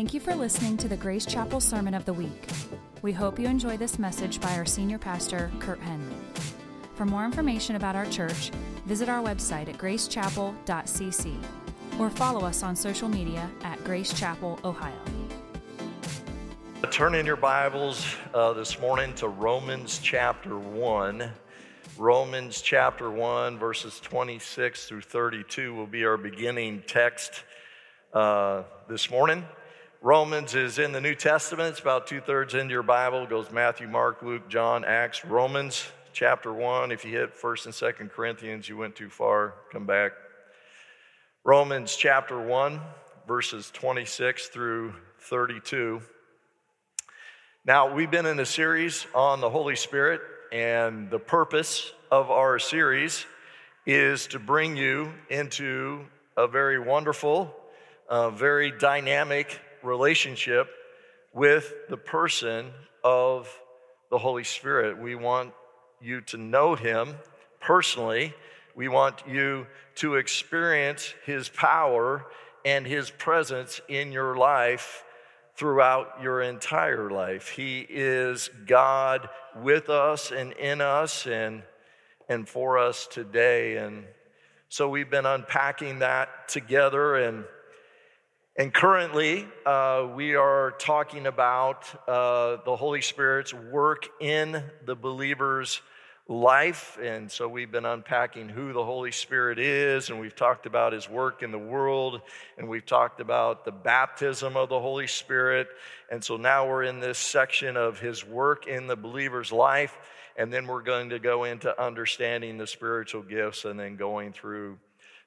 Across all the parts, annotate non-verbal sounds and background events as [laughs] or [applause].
Thank you for listening to the Grace Chapel Sermon of the Week. We hope you enjoy this message by our senior pastor, Kurt Henry. For more information about our church, visit our website at gracechapel.cc or follow us on social media at Grace Chapel, Ohio. Turn in your Bibles uh, this morning to Romans chapter 1. Romans chapter 1, verses 26 through 32 will be our beginning text uh, this morning. Romans is in the New Testament. It's about two thirds into your Bible. It goes Matthew, Mark, Luke, John, Acts, Romans chapter 1. If you hit 1st and 2nd Corinthians, you went too far. Come back. Romans chapter 1, verses 26 through 32. Now, we've been in a series on the Holy Spirit, and the purpose of our series is to bring you into a very wonderful, uh, very dynamic relationship with the person of the Holy Spirit. We want you to know Him personally. We want you to experience His power and His presence in your life throughout your entire life. He is God with us and in us and, and for us today. And so we've been unpacking that together and and currently, uh, we are talking about uh, the Holy Spirit's work in the believer's life. And so we've been unpacking who the Holy Spirit is, and we've talked about his work in the world, and we've talked about the baptism of the Holy Spirit. And so now we're in this section of his work in the believer's life. And then we're going to go into understanding the spiritual gifts and then going through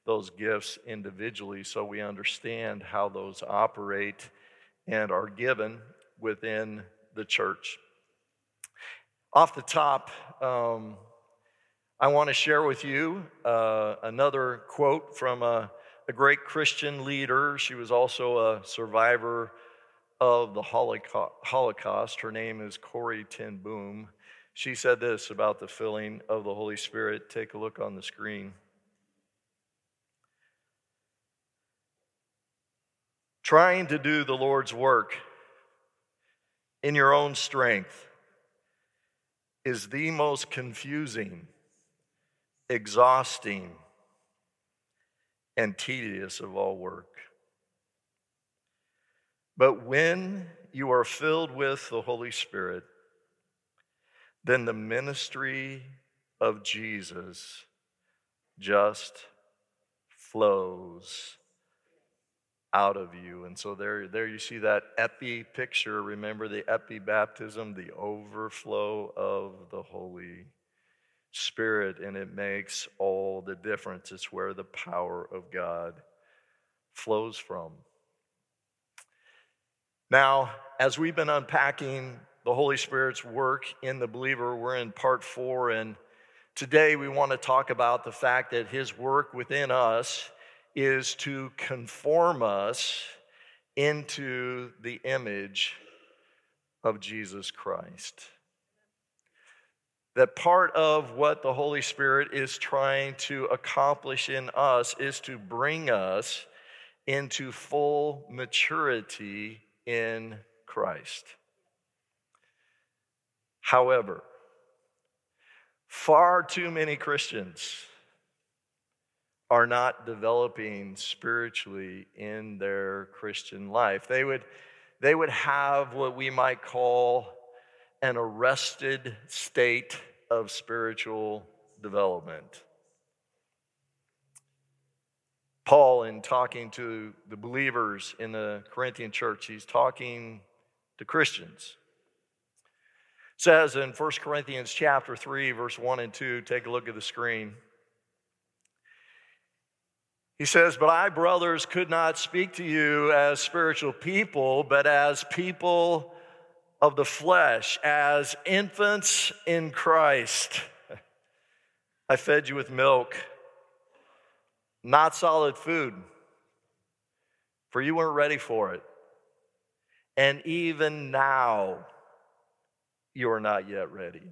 those gifts individually so we understand how those operate and are given within the church. Off the top, um, I want to share with you uh, another quote from a, a great Christian leader. She was also a survivor of the Holocaust. Her name is Corrie ten Boom. She said this about the filling of the Holy Spirit. Take a look on the screen. Trying to do the Lord's work in your own strength is the most confusing, exhausting, and tedious of all work. But when you are filled with the Holy Spirit, then the ministry of Jesus just flows out of you. And so there, there you see that epi picture. Remember the epi baptism, the overflow of the Holy Spirit, and it makes all the difference. It's where the power of God flows from. Now, as we've been unpacking the Holy Spirit's work in the believer, we're in part four, and today we want to talk about the fact that His work within us is to conform us into the image of Jesus Christ. That part of what the Holy Spirit is trying to accomplish in us is to bring us into full maturity in Christ. However, far too many Christians are not developing spiritually in their Christian life. They would, they would have what we might call an arrested state of spiritual development. Paul, in talking to the believers in the Corinthian church, he's talking to Christians. Says in 1 Corinthians chapter 3, verse 1 and 2, take a look at the screen. He says, But I, brothers, could not speak to you as spiritual people, but as people of the flesh, as infants in Christ. I fed you with milk, not solid food, for you weren't ready for it. And even now, you are not yet ready.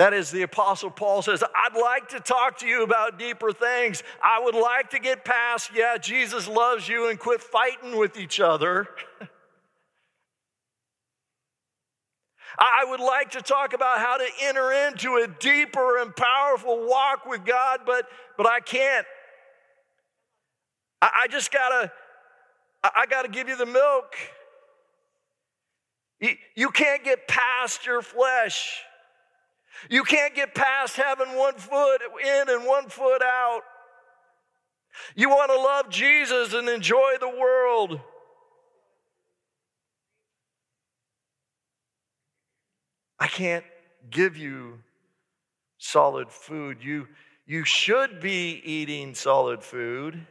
That is, the Apostle Paul says, I'd like to talk to you about deeper things. I would like to get past, yeah, Jesus loves you and quit fighting with each other. [laughs] I would like to talk about how to enter into a deeper and powerful walk with God, but, but I can't. I, I just gotta, I, I gotta give you the milk. You, you can't get past your flesh. You can't get past having one foot in and one foot out. You want to love Jesus and enjoy the world. I can't give you solid food. You, you should be eating solid food,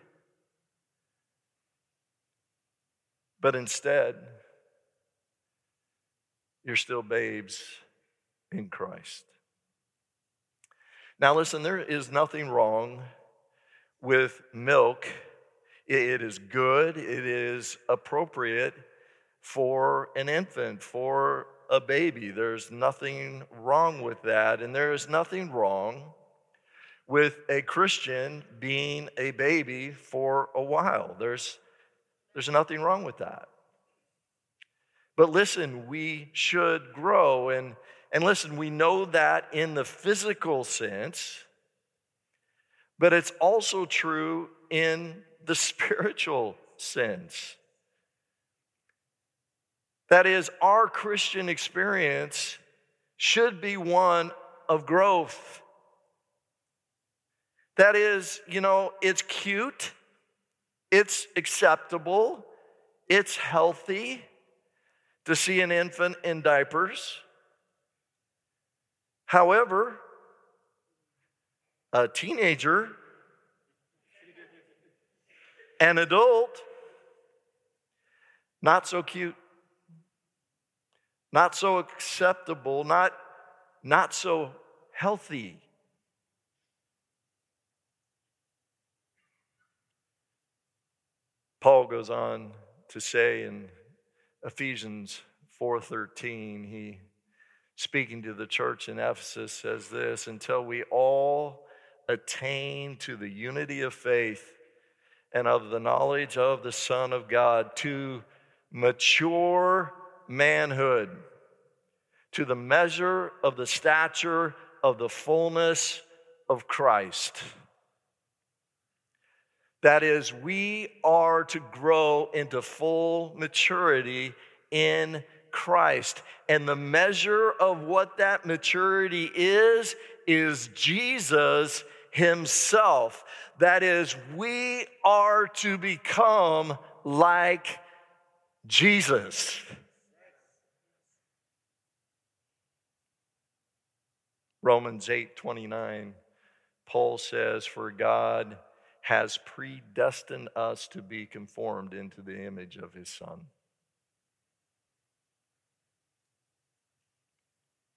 but instead, you're still babes in Christ. Now, listen, there is nothing wrong with milk. It is good, it is appropriate for an infant, for a baby. There's nothing wrong with that. And there is nothing wrong with a Christian being a baby for a while. There's, there's nothing wrong with that. But listen, we should grow. And, and listen, we know that in the physical sense, but it's also true in the [laughs] spiritual sense. That is, our Christian experience should be one of growth. That is, you know, it's cute, it's acceptable, it's healthy to see an infant in diapers. However, a teenager, an adult, not so cute not so acceptable, not, not so healthy. Paul goes on to say in Ephesians 4:13 he speaking to the church in Ephesus says this until we all attain to the unity of faith and of the knowledge of the son of God to mature manhood to the measure of the stature of the fullness of Christ. That is, we are to grow into full maturity in Christ. And the measure of what that maturity is, is Jesus Himself. That is, we are to become like Jesus. Romans 8 29, Paul says, For God has predestined us to be conformed into the image of his Son.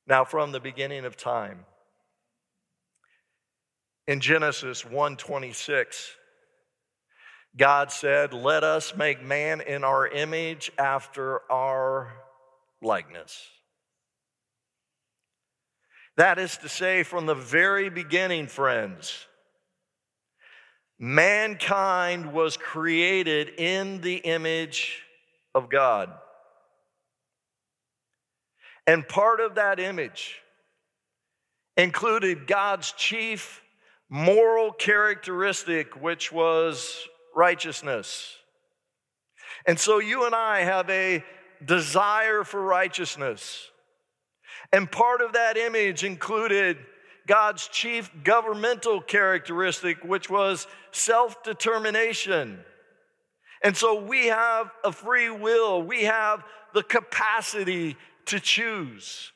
Now, from the beginning of time, in Genesis 1:26, God said, "Let us make man in our image after our likeness." That is to say, from the very beginning, friends, mankind was created in the image of God. And part of that image included God's chief moral characteristic, which was righteousness. And so you and I have a desire for righteousness. And part of that image included God's chief governmental characteristic, which was self determination. And so we have a free will, we have the capacity to choose.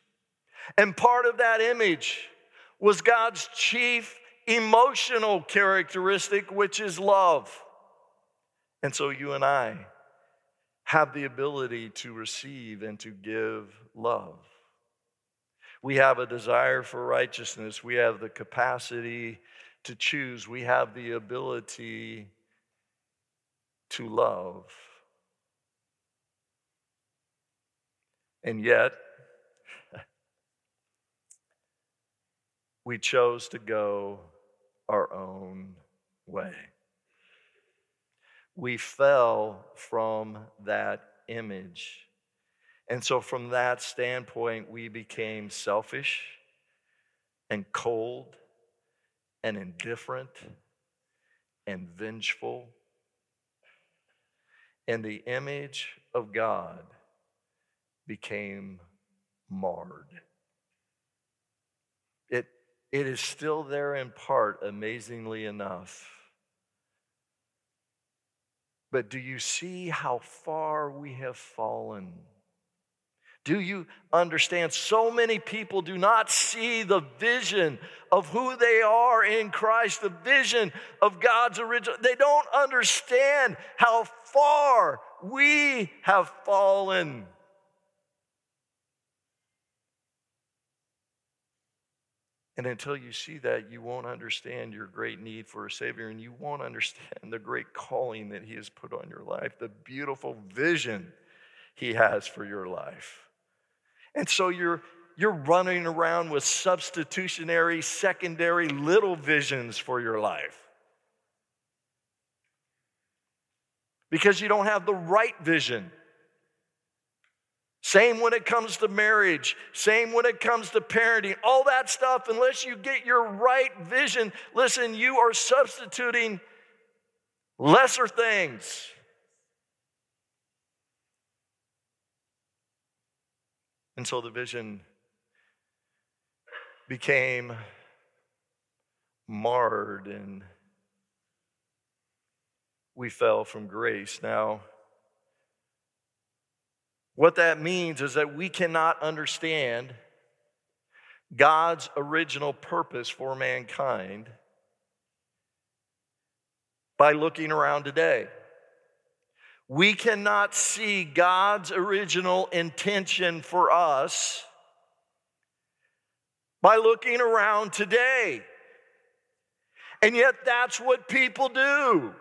And part of that image was God's chief emotional characteristic, which is love. And so you and I have the ability to receive and to give love. We have a desire for righteousness. We have the capacity to choose. We have the ability to love. And yet, we chose to go our own way. We fell from that image. And so, from that standpoint, we became selfish and cold and indifferent and vengeful. And the image of God became marred. It, it is still there in part, amazingly enough. But do you see how far we have fallen? Do you understand? So many people do not see the vision of who they are in Christ, the vision of God's original. They don't understand how far we have fallen. And until you see that, you won't understand your great need for a Savior, and you won't understand the great calling that He has put on your life, the beautiful vision He has for your life. And so you're, you're running around with substitutionary, secondary little visions for your life. Because you don't have the right vision. Same when it comes to marriage, same when it comes to parenting, all that stuff, unless you get your right vision, listen, you are substituting lesser things. And so the vision became marred and we fell from grace. Now, what that means is that we cannot understand God's original purpose for mankind by looking around today. We cannot see God's original intention for us by looking around today. And yet, that's what people do.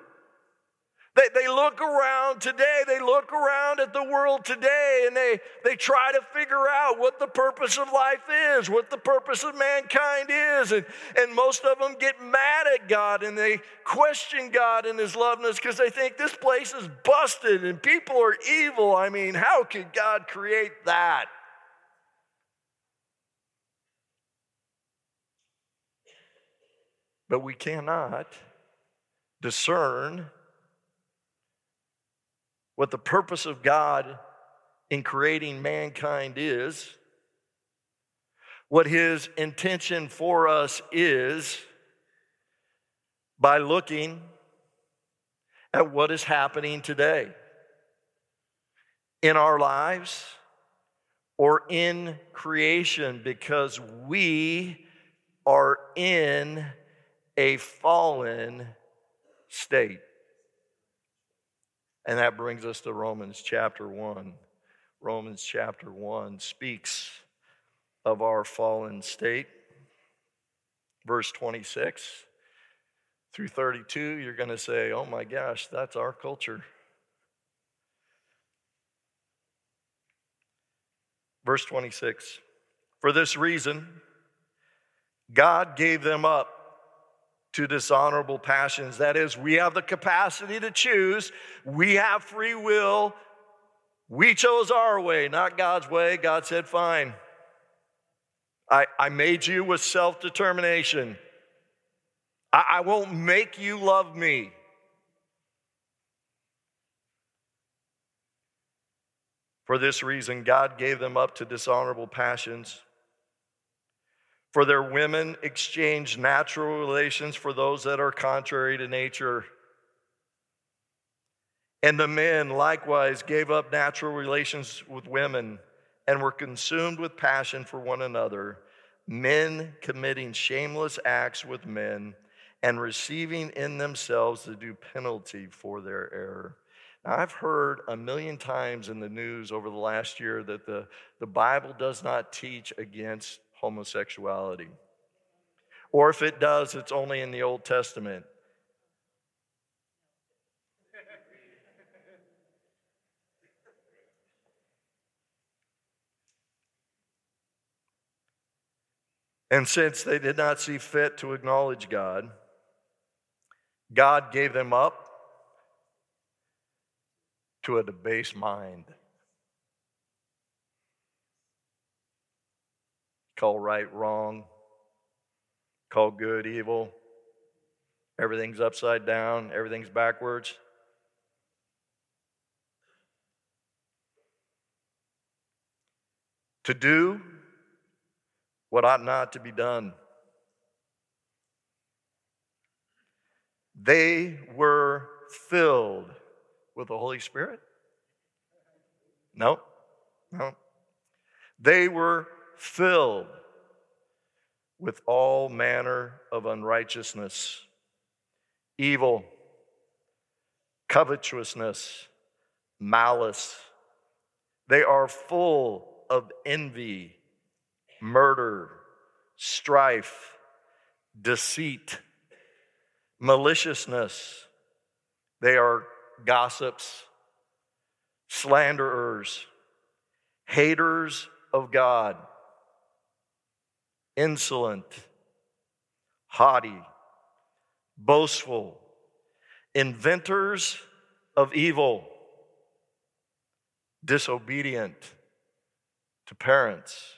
They, they look around today, they look around at the world today, and they, they try to figure out what the purpose of life is, what the purpose of mankind is. And, and most of them get mad at God and they question God and His loveness because they think this place is busted and people are evil. I mean, how could God create that? But we cannot discern what the purpose of God in creating mankind is, what his intention for us is, by looking at what is happening today in our lives or in creation because we are in a fallen state. And that brings us to Romans chapter 1. Romans chapter 1 speaks of our fallen state. Verse 26 through 32, you're going to say, oh my gosh, that's our culture. Verse 26 For this reason, God gave them up to dishonorable passions. That is, we have the capacity to choose, we have free will. We chose our way, not God's way. God said, Fine. I, I made you with self determination. I, I won't make you love me. For this reason, God gave them up to dishonorable passions. For their women exchange natural relations for those that are contrary to nature. And the men likewise gave up natural relations with women and were consumed with passion for one another, men committing shameless acts with men and receiving in themselves the due penalty for their error. Now, I've heard a million times in the news over the last year that the, the Bible does not teach against homosexuality. Or if it does, it's only in the Old Testament. And since they did not see fit to acknowledge God, God gave them up to a debased mind. Call right wrong, call good evil. Everything's upside down, everything's backwards. To do what ought not to be done. They were filled with the Holy Spirit? No, no. They were filled with all manner of unrighteousness, evil, covetousness, malice. They are full of envy, murder, strife, deceit, maliciousness. They are gossips, slanderers, haters of God, insolent, haughty, boastful, inventors of evil, disobedient to parents,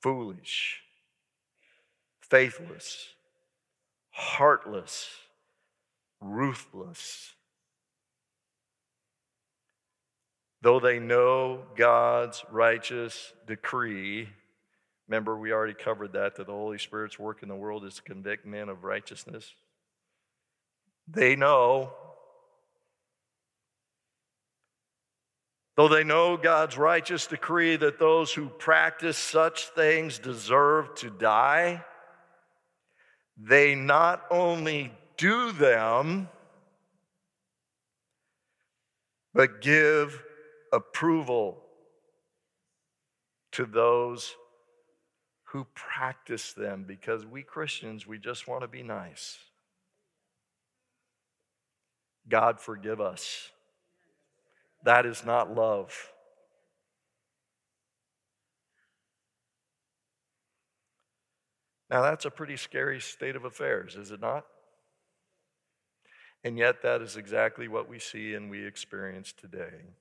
foolish, faithless, heartless ruthless. Though they know God's righteous decree, remember we already covered that, that the Holy Spirit's work in the world is to convict men of righteousness. They know, though they know God's righteous decree that those who practice such things deserve to die, they not only do them, but give approval to those who practice them because we Christians, we just want to be nice. God, forgive us. That is not love. Now, that's a pretty scary state of affairs, is it not? And yet, that is exactly what we see and we experience today.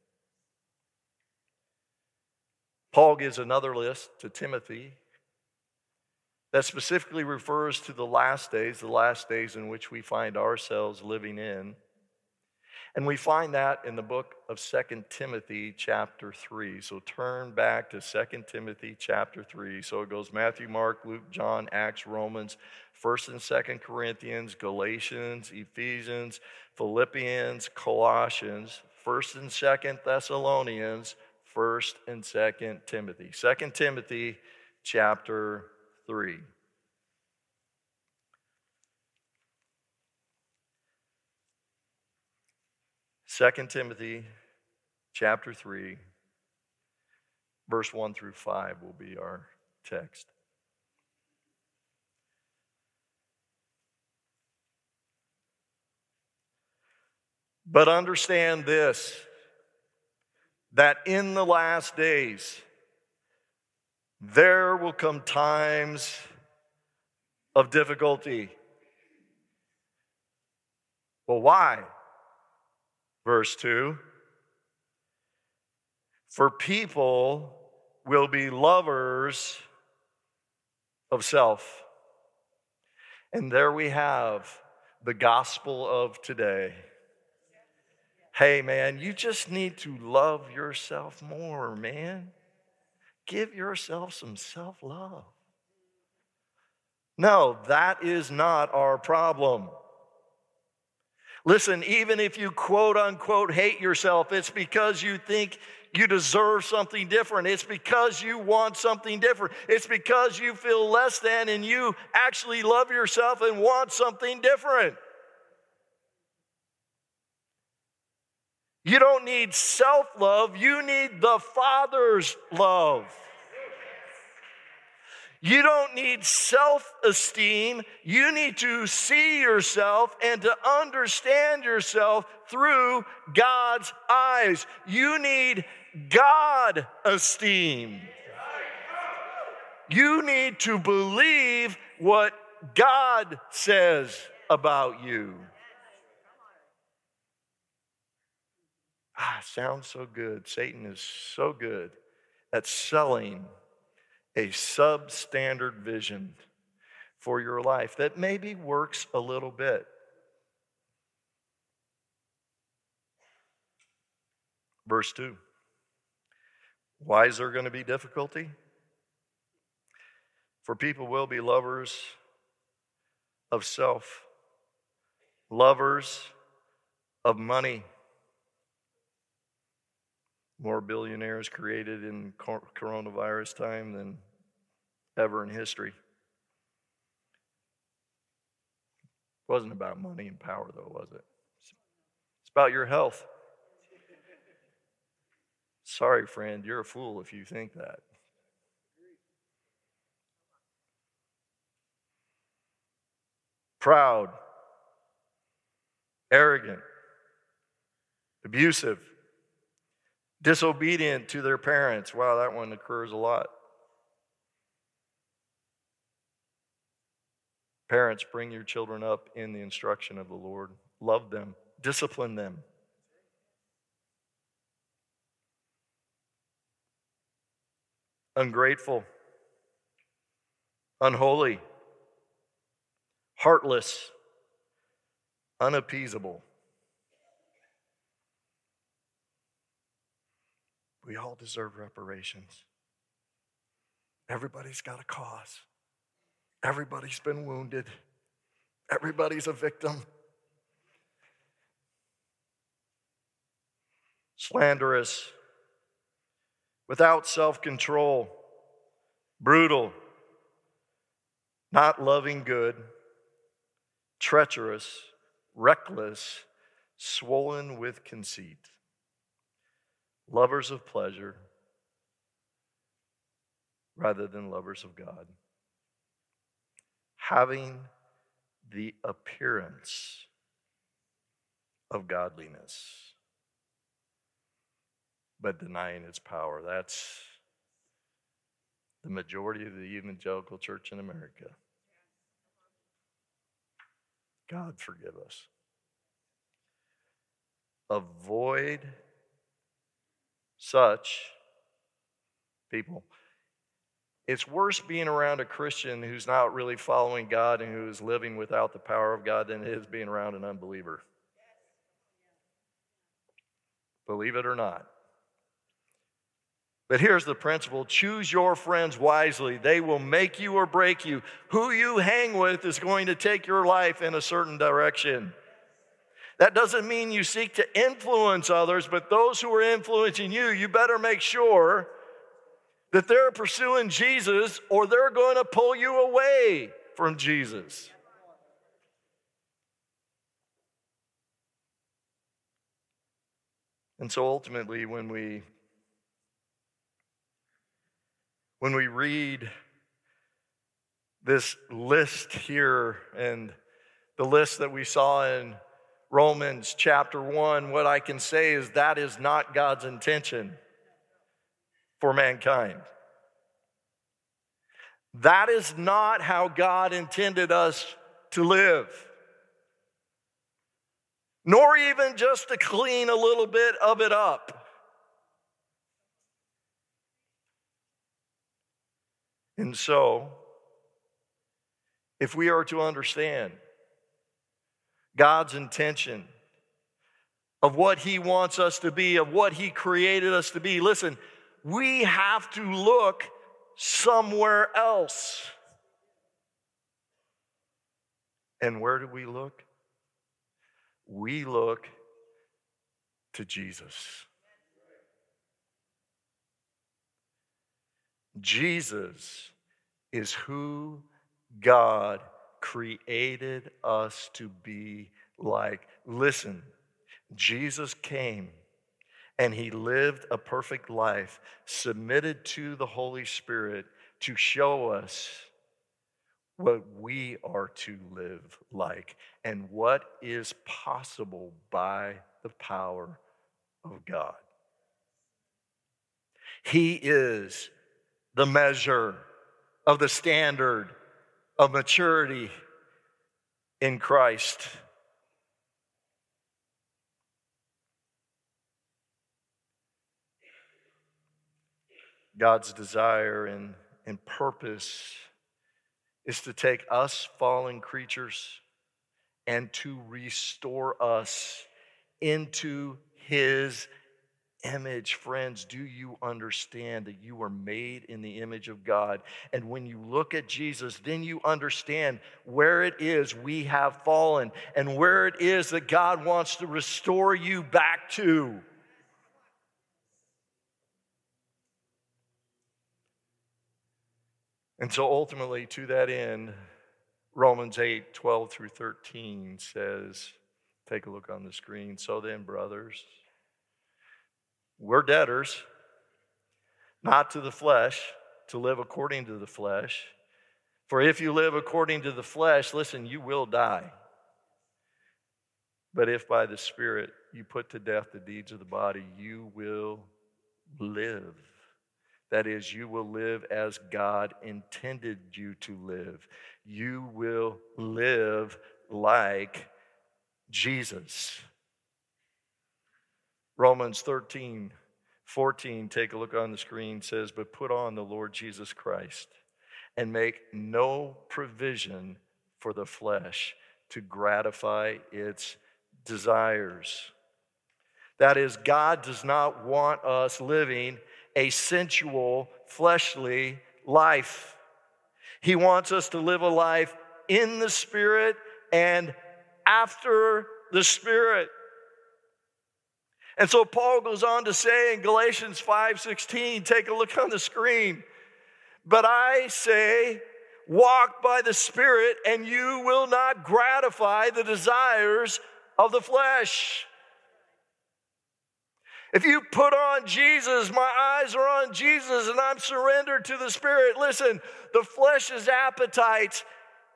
Paul gives another list to Timothy that specifically refers to the last days, the last days in which we find ourselves living in. And we find that in the book of Second Timothy, chapter 3. So turn back to Second Timothy, chapter 3. So it goes Matthew, Mark, Luke, John, Acts, Romans, 1st and 2nd Corinthians, Galatians, Ephesians, Philippians, Colossians, 1st and 2nd Thessalonians, 1st and 2nd Timothy. 2nd Timothy, chapter 3. 2 Timothy chapter 3, verse 1 through 5 will be our text. But understand this that in the last days, there will come times of difficulty. Well, why? Verse 2 For people will be lovers of self. And there we have the gospel of today. Hey, man, you just need to love yourself more, man. Give yourself some self love. No, that is not our problem. Listen, even if you quote unquote hate yourself, it's because you think you deserve something different. It's because you want something different. It's because you feel less than and you actually love yourself and want something different. You don't need self love, you need the Father's love. You don't need self esteem. You need to see yourself and to understand yourself through God's eyes. You need God esteem. You need to believe what God says about you. Ah, sounds so good. Satan is so good at selling a substandard vision for your life that maybe works a little bit. Verse 2. Why is there going to be difficulty? For people will be lovers of self, lovers of money. More billionaires created in coronavirus time than ever in history. It wasn't about money and power, though, was it? It's about your health. Sorry, friend, you're a fool if you think that. Proud, arrogant, abusive, disobedient to their parents. Wow, that one occurs a lot. Parents, bring your children up in the instruction of the Lord. Love them, discipline them. Ungrateful, unholy, heartless, unappeasable. We all deserve reparations. Everybody's got a cause. Everybody's been wounded. Everybody's a victim. Slanderous, without self control, brutal, not loving good, treacherous, reckless, swollen with conceit, lovers of pleasure rather than lovers of God having the appearance of godliness, but denying its power. That's the majority of the evangelical church in America. God forgive us. Avoid such people. It's worse being around a Christian who's not really following God and who is living without the power of God than it is being around an unbeliever. Believe it or not. But here's the principle choose your friends wisely. They will make you or break you. Who you hang with is going to take your life in a certain direction. That doesn't mean you seek to influence others, but those who are influencing you, you better make sure that they're pursuing Jesus or they're going to pull you away from Jesus. And so ultimately when we when we read this list here and the list that we saw in Romans chapter 1 what I can say is that is not God's intention for mankind. That is not how God intended us to live, nor even just to clean a little bit of it up. And so, if we are to understand God's intention of what He wants us to be, of what He created us to be, listen, we have to look somewhere else. And where do we look? We look to Jesus. Jesus is who God created us to be like. Listen, Jesus came and he lived a perfect life, submitted to the Holy Spirit to show us what we are to live like and what is possible by the power of God. He is the measure of the standard of maturity in Christ. God's desire and, and purpose is to take us fallen creatures and to restore us into his image. Friends, do you understand that you are made in the image of God? And when you look at Jesus, then you understand where it is we have fallen and where it is that God wants to restore you back to. And so ultimately, to that end, Romans 8 12 through 13 says, take a look on the screen. So then, brothers, we're debtors, not to the flesh, to live according to the flesh. For if you live according to the flesh, listen, you will die. But if by the Spirit you put to death the deeds of the body, you will live. That is, you will live as God intended you to live. You will live like Jesus. Romans 13, 14, take a look on the screen, says, But put on the Lord Jesus Christ and make no provision for the flesh to gratify its desires. That is, God does not want us living a sensual, fleshly life. He wants us to live a life in the Spirit and after the Spirit. And so Paul goes on to say in Galatians 5:16, take a look on the screen. But I say, walk by the Spirit, and you will not gratify the desires of the flesh. If you put on Jesus, my eyes are on Jesus, and I'm surrendered to the Spirit, listen, the flesh's appetites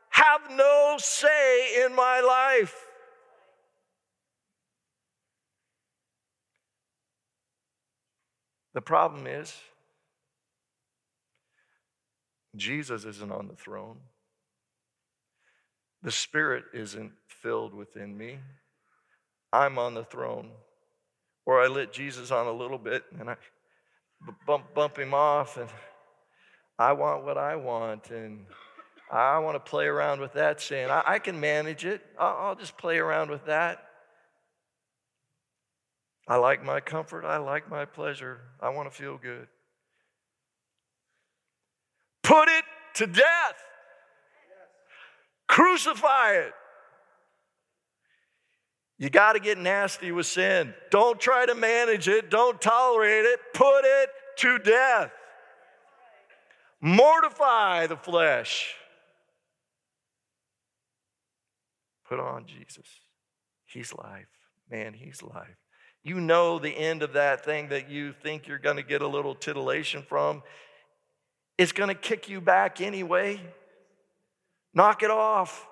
have no say in my life. The problem is, Jesus isn't on the throne. The Spirit isn't filled within me. I'm on the throne. Or I let Jesus on a little bit and I bump, bump him off and I want what I want and I want to play around with that sin. I, I can manage it. I'll, I'll just play around with that. I like my comfort. I like my pleasure. I want to feel good. Put it to death. Crucify it. You got to get nasty with sin. Don't try to manage it. Don't tolerate it. Put it to death. Mortify the flesh. Put on Jesus. He's life. Man, He's life. You know the end of that thing that you think you're going to get a little titillation from. It's going to kick you back anyway. Knock it off.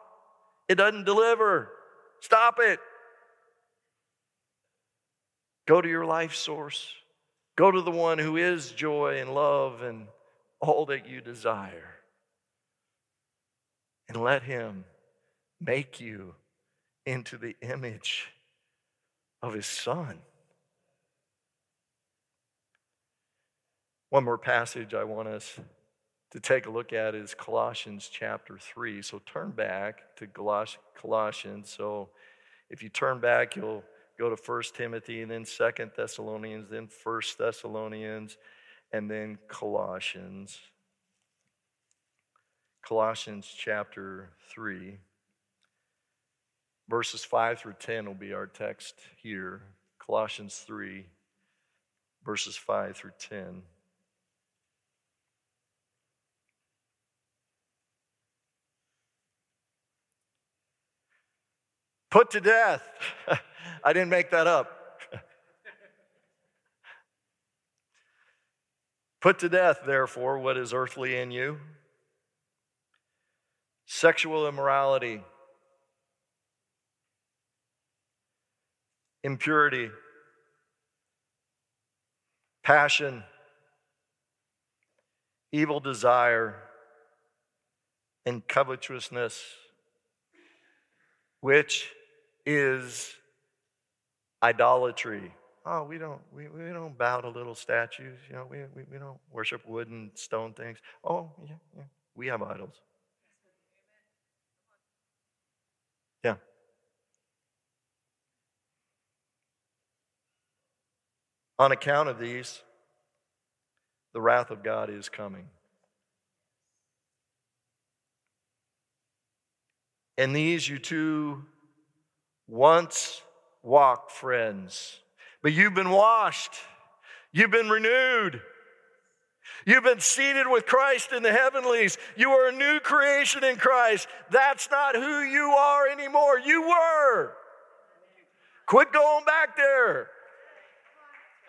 It doesn't deliver. Stop it. Go to your life source. Go to the one who is joy and love and all that you desire. And let him make you into the image of his son. One more passage I want us to take a look at is Colossians chapter 3. So turn back to Colossians. So if you turn back, you'll go to First Timothy and then Second Thessalonians, then First Thessalonians, and then Colossians. Colossians chapter 3, verses 5 through 10 will be our text here. Colossians 3, verses 5 through 10. Put to death. [laughs] I didn't make that up. [laughs] Put to death, therefore, what is earthly in you sexual immorality, impurity, passion, evil desire, and covetousness, which is idolatry. Oh, we don't, we, we don't bow to little statues. You know, we, we, we don't worship wood and stone things. Oh, yeah, yeah. We have idols. Yeah. On account of these, the wrath of God is coming. And these you too once walked, friends, but you've been washed, you've been renewed. You've been seated with Christ in the heavenlies. You are a new creation in Christ. That's not who you are anymore. You were. Quit going back there.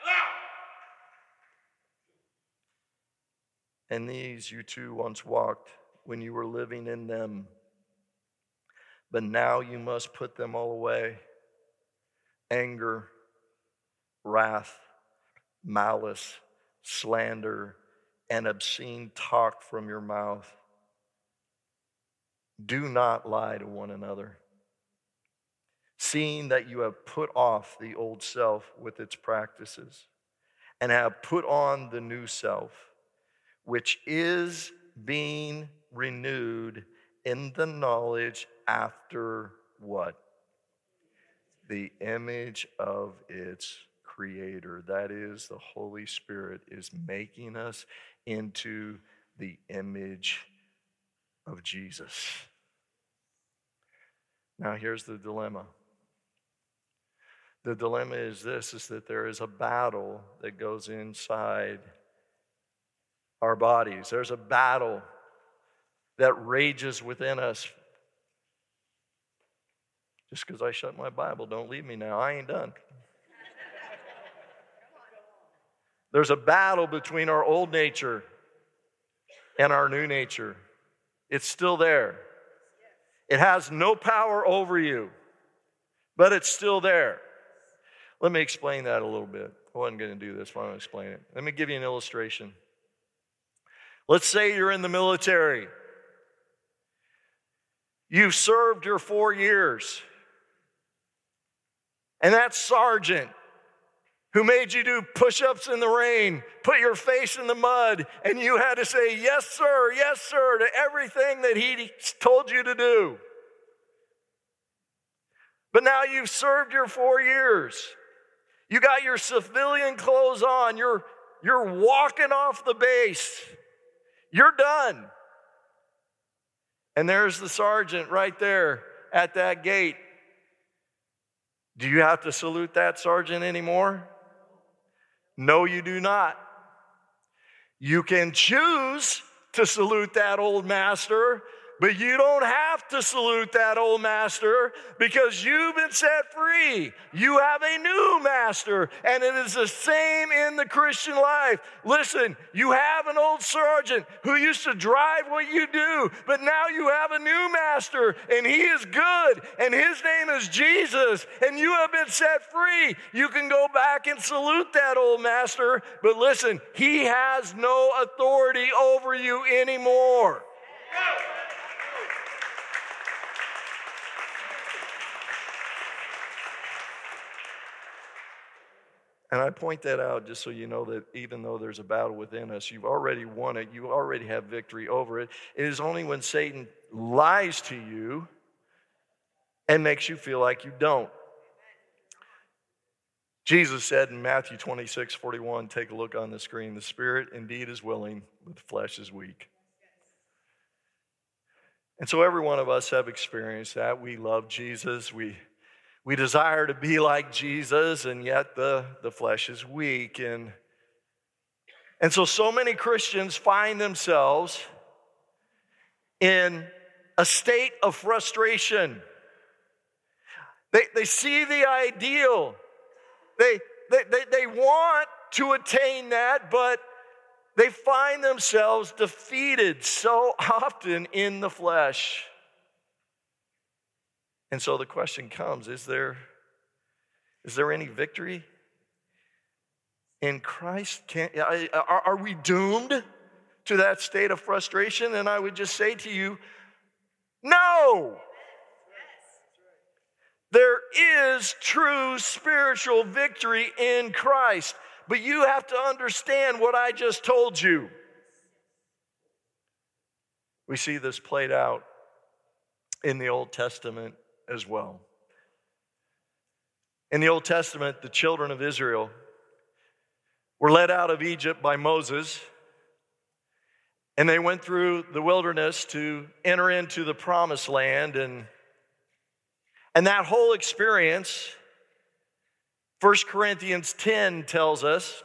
Ah! And these you too once walked when you were living in them. But now you must put them all away anger, wrath, malice, slander, and obscene talk from your mouth. Do not lie to one another, seeing that you have put off the old self with its practices and have put on the new self, which is being renewed in the knowledge after what? The image of its creator. That is, the Holy Spirit is making us into the image of Jesus. Now, here's the dilemma. The dilemma is this is that there is a battle that goes inside our bodies. There's a battle that rages within us. Just because I shut my Bible, don't leave me now. I ain't done. There's a battle between our old nature and our new nature. It's still there. It has no power over you, but it's still there. Let me explain that a little bit. I wasn't going to do this, but I'm going to explain it. Let me give you an illustration. Let's say you're in the military. You've served your four years. And that sergeant who made you do push ups in the rain, put your face in the mud, and you had to say, Yes, sir, yes, sir, to everything that he told you to do. But now you've served your four years. You got your civilian clothes on. You're, you're walking off the base. You're done. And there's the sergeant right there at that gate. Do you have to salute that sergeant anymore? No, you do not. You can choose to salute that old master, but you don't have to salute that old master because you've been set free. You have a new master, and it is the same in the Christian life. Listen, you have an old sergeant who used to drive what you do, but now you have a new master, and he is good, and his name is Jesus, and you have been set free. You can go back and salute that old master, but listen, he has no authority over you anymore. And I point that out just so you know that even though there's a battle within us, you've already won it. You already have victory over it. It is only when Satan lies to you and makes you feel like you don't. Jesus said in Matthew 26, 41, take a look on the screen. The spirit indeed is willing, but the flesh is weak. And so every one of us have experienced that. We love Jesus. We we desire to be like Jesus, and yet the, the flesh is weak. And, and so, so many Christians find themselves in a state of frustration. They, they see the ideal, they, they, they, they want to attain that, but they find themselves defeated so [laughs] often in the flesh. And so the question comes is there, is there any victory in Christ? Can, are, are we doomed to that state of frustration? And I would just say to you, No. There is true spiritual victory in Christ, but you have to understand what I just told you. We see this played out in the Old Testament as well. In the Old Testament, the children of Israel were led out of Egypt by Moses, and they went through the wilderness to enter into the promised land. And, and that whole experience, 1 Corinthians 10 tells us,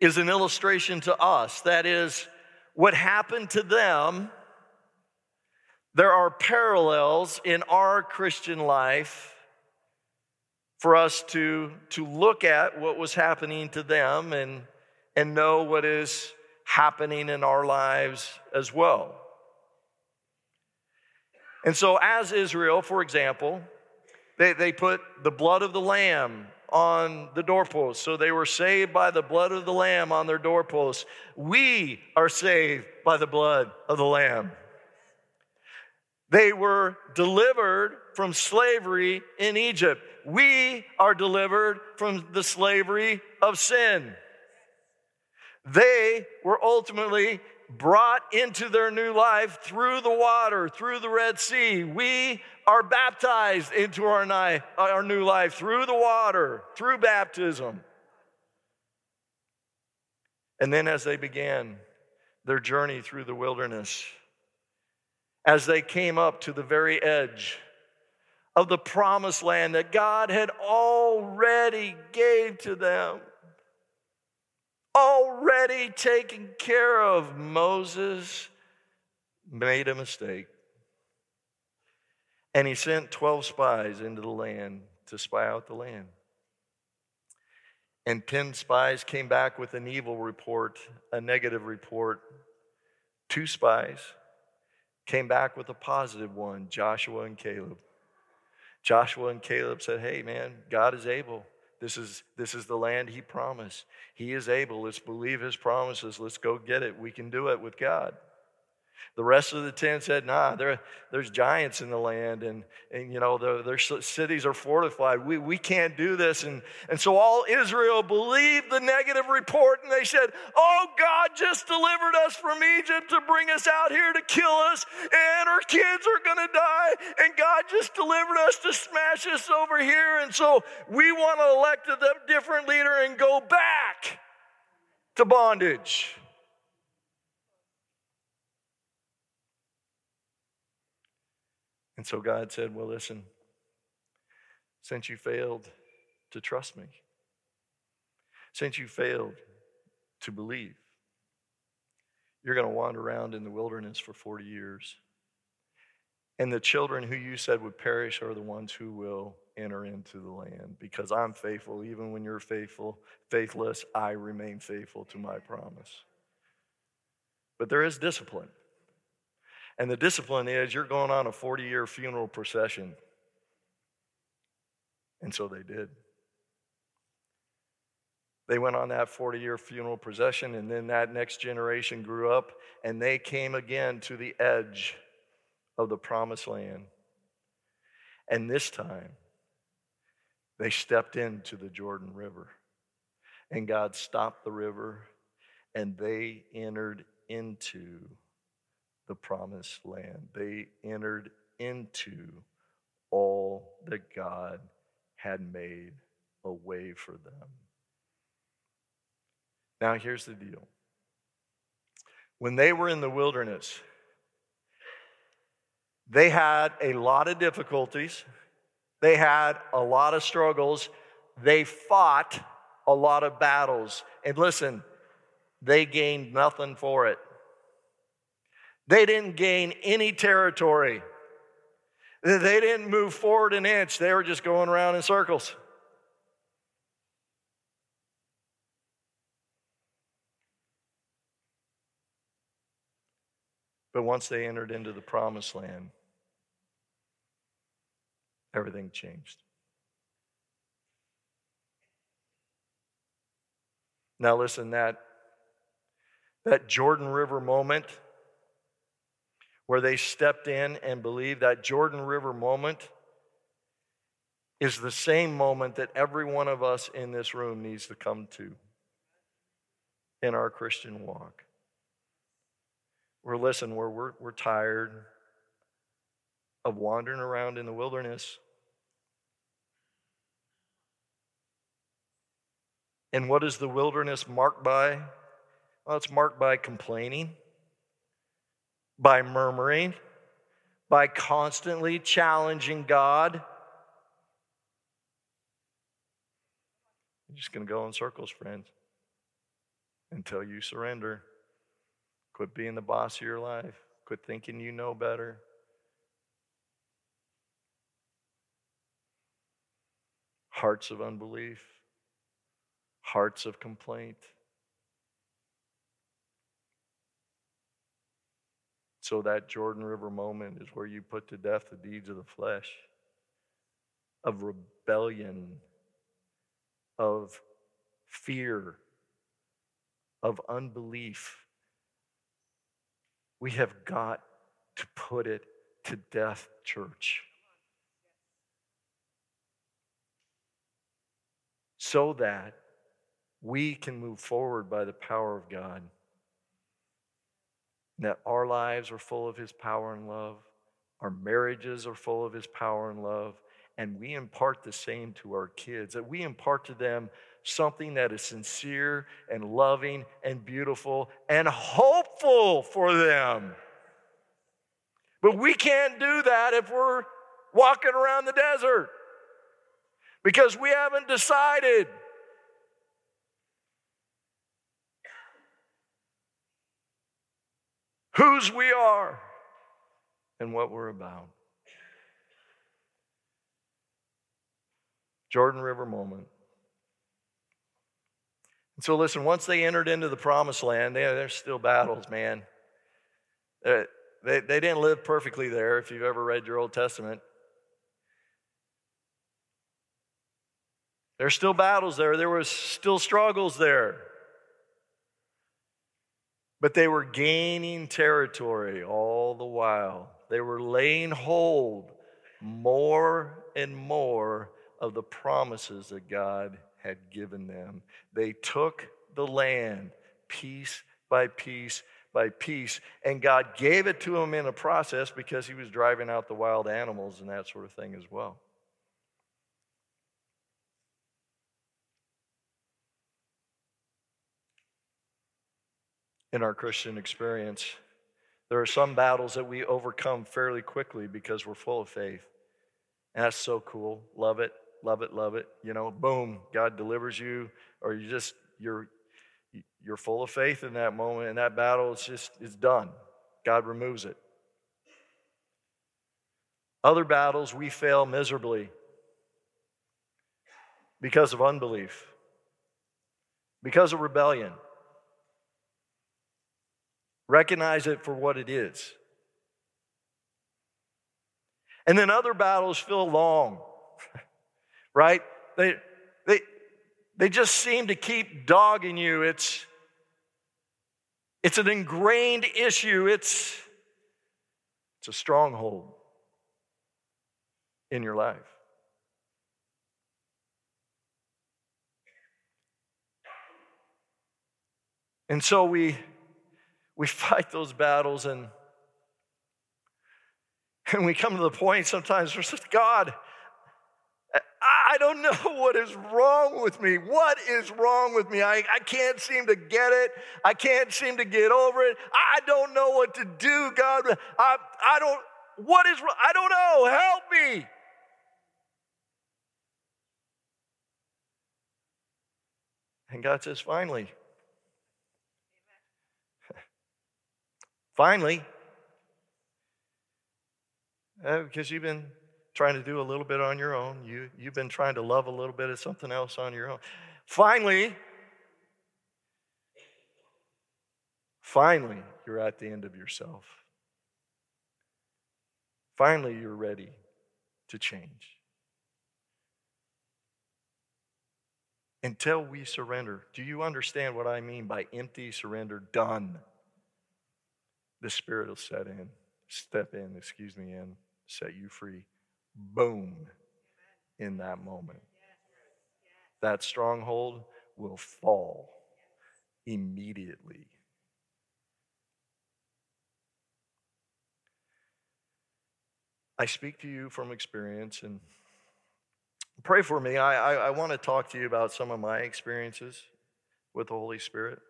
is an illustration to us. That is, what happened to them, there are parallels in our Christian life for us to, to look at what was happening to them and, and know what is happening in our lives as well. And so, as Israel, for example, they, they put the blood of the lamb on the doorpost. So they were saved by the blood of the lamb on their doorposts. We are saved by the blood of the lamb. They were delivered from slavery in Egypt. We are delivered from the slavery of sin. They were ultimately brought into their new life through the water, through the Red Sea. We are baptized into our, new life through the water, through baptism. And then as they began their journey through the wilderness, as they came up to the very edge of the promised land that God had already gave to them, already taken care of, Moses made a mistake. And he sent 12 spies into the land to spy out the land. And 10 spies came back with an evil report, a negative report. Two spies came back with a positive one Joshua and Caleb. Joshua and Caleb said, Hey, man, God is able. This is, this is the land he promised. He is able. Let's believe his promises. Let's go get it. We can do it with God. The rest of the ten said, nah, there, there's giants in the land, and, and you know, the, their cities are fortified. We, we can't do this. And, and so all Israel believed the negative report, and they said, Oh, God just delivered us from Egypt to bring us out here to kill us, and our kids are going to die, and God just delivered us to smash us over here. And so we want to elect a different leader and go back to bondage. And so God said, Well, listen, since you failed to trust me, since you failed to believe, you're going to wander around in the wilderness for 40 years. And the children who you said would perish are the ones who will enter into the land because I'm faithful. Even when you're faithful, faithless, I remain faithful to my promise. But there is discipline. And the discipline is you're going on a 40 year funeral procession. And so they did. They went on that 40 year funeral procession, and then that next generation grew up, and they came again to the edge of the promised land. And this time, they stepped into the Jordan River. And God stopped the river, and they entered into the promised land. They entered into all that God had made a way for them. Now, here's the deal. When they were in the wilderness, they had a lot of difficulties, they had a lot of struggles, they fought a lot of battles. And listen, they gained nothing for it. They didn't gain any territory. They didn't move forward an inch. They were just going around in circles. But once they entered into the promised land, everything changed. Now, listen, that, that Jordan River moment where they stepped in and believed that Jordan River moment is the same moment that every one of us in this room needs to come to in our Christian walk. We're listen, we're, we're, we're tired of wandering around in the wilderness. And what is the wilderness marked by? Well, it's marked by complaining, by murmuring, by constantly challenging God. You're just going to go in circles, friends, until you surrender. Quit being the boss of your life. Quit thinking you know better. Hearts of unbelief, hearts of complaint. So, that Jordan River moment is where you put to death the deeds of the flesh, of rebellion, of fear, of unbelief. We have got to put it to death, church. So that we can move forward by the power of God. That our lives are full of His power and love, our marriages are full of His power and love, and we impart the same to our kids, that we impart to them something that is sincere and loving and beautiful and hopeful for them. But we can't do that if we're walking around the desert because we haven't decided. Whose we are and what we're about. Jordan River moment. And so, listen, once they entered into the promised land, they, there's still battles, man. They, they, they didn't live perfectly there, if you've ever read your Old Testament. There's still battles there, there was still struggles there. But they were gaining territory all the while. They were laying hold more and more of the promises that God had given them. They took the land piece by piece by piece, and God gave it to them in a process because He was driving out the wild animals and that sort of thing as well. In our Christian experience, there are some battles that we overcome fairly quickly because we're full of faith. And that's so cool. Love it love it, love it. You know, boom, God delivers you, or you just you're you're full of faith in that moment, and that battle is just it's done. God removes it. Other battles we fail miserably because of unbelief, because of rebellion. Recognize it for what it is. And then other battles feel long [laughs] right? They, they, they just seem to keep dogging you. It's, it's an ingrained issue, it's, it's a stronghold in your life. And so we, we fight those battles and, and we come to the point sometimes where God, I don't know what is wrong with me. What is wrong with me? I, I can't seem to get it. I can't seem to get over it. I don't know what to do, God. I, I don't, what is, I don't know. Help me. And God says, finally, finally, uh, because you've been trying to do a little bit on your own. You, you've been trying to love a little bit of something else on your own. Finally, finally, you're at the end of yourself. Finally, you're ready to change. Until we surrender. Do you understand what I mean by empty surrender? Done. The Spirit will set in step in, excuse me, and set you free. Boom, in that moment. That stronghold will fall immediately. I speak to you from experience and pray for me. I, I, I want to talk to you about some of my experiences with the Holy Spirit.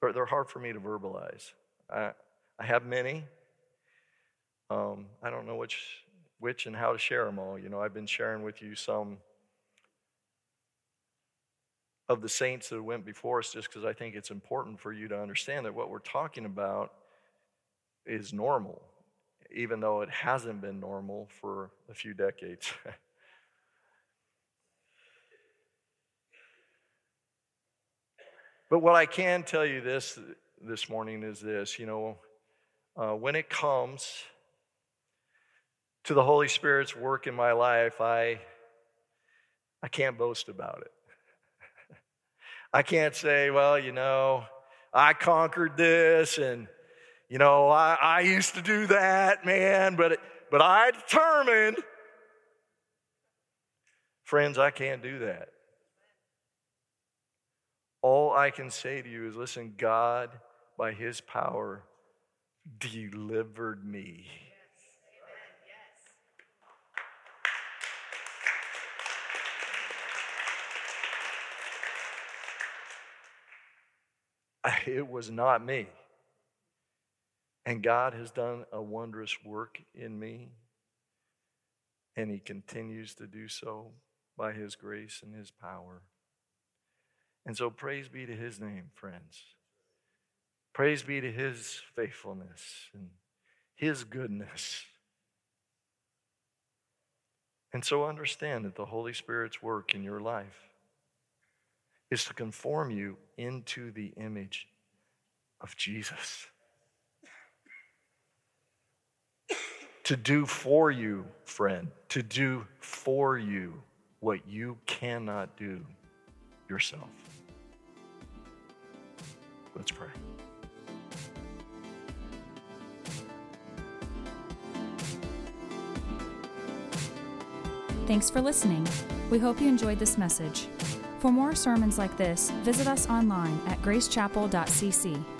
They're, they're hard for me to verbalize. I, I have many. Um, I don't know which, which and how to share them all. You know, I've been sharing with you some of the saints that went before us just because I think it's important for you to understand that what we're talking about is normal, even though it hasn't been normal for a few decades. [laughs] but what I can tell you this this morning is this you know, uh, when it comes to the Holy Spirit's work in my life, I, I can't boast about it. [laughs] I can't say, well, you know, I conquered this and, you know, I, I used to do that, man, but, but I determined. Friends, I can't do that. All I can say to you is listen, God, by his power, delivered me. it was not me. And God has done a wondrous work in me, and He continues to do so by His grace and His power. And so, praise be to His name, friends. Praise be to His faithfulness and His goodness. And so, understand that the Holy Spirit's work in your life is to conform you into the image of Jesus. to do for you, friend, to do for you what you cannot do yourself. Let's pray. Thanks for listening. We hope you enjoyed this message. For more sermons like this, visit us online at gracechapel.cc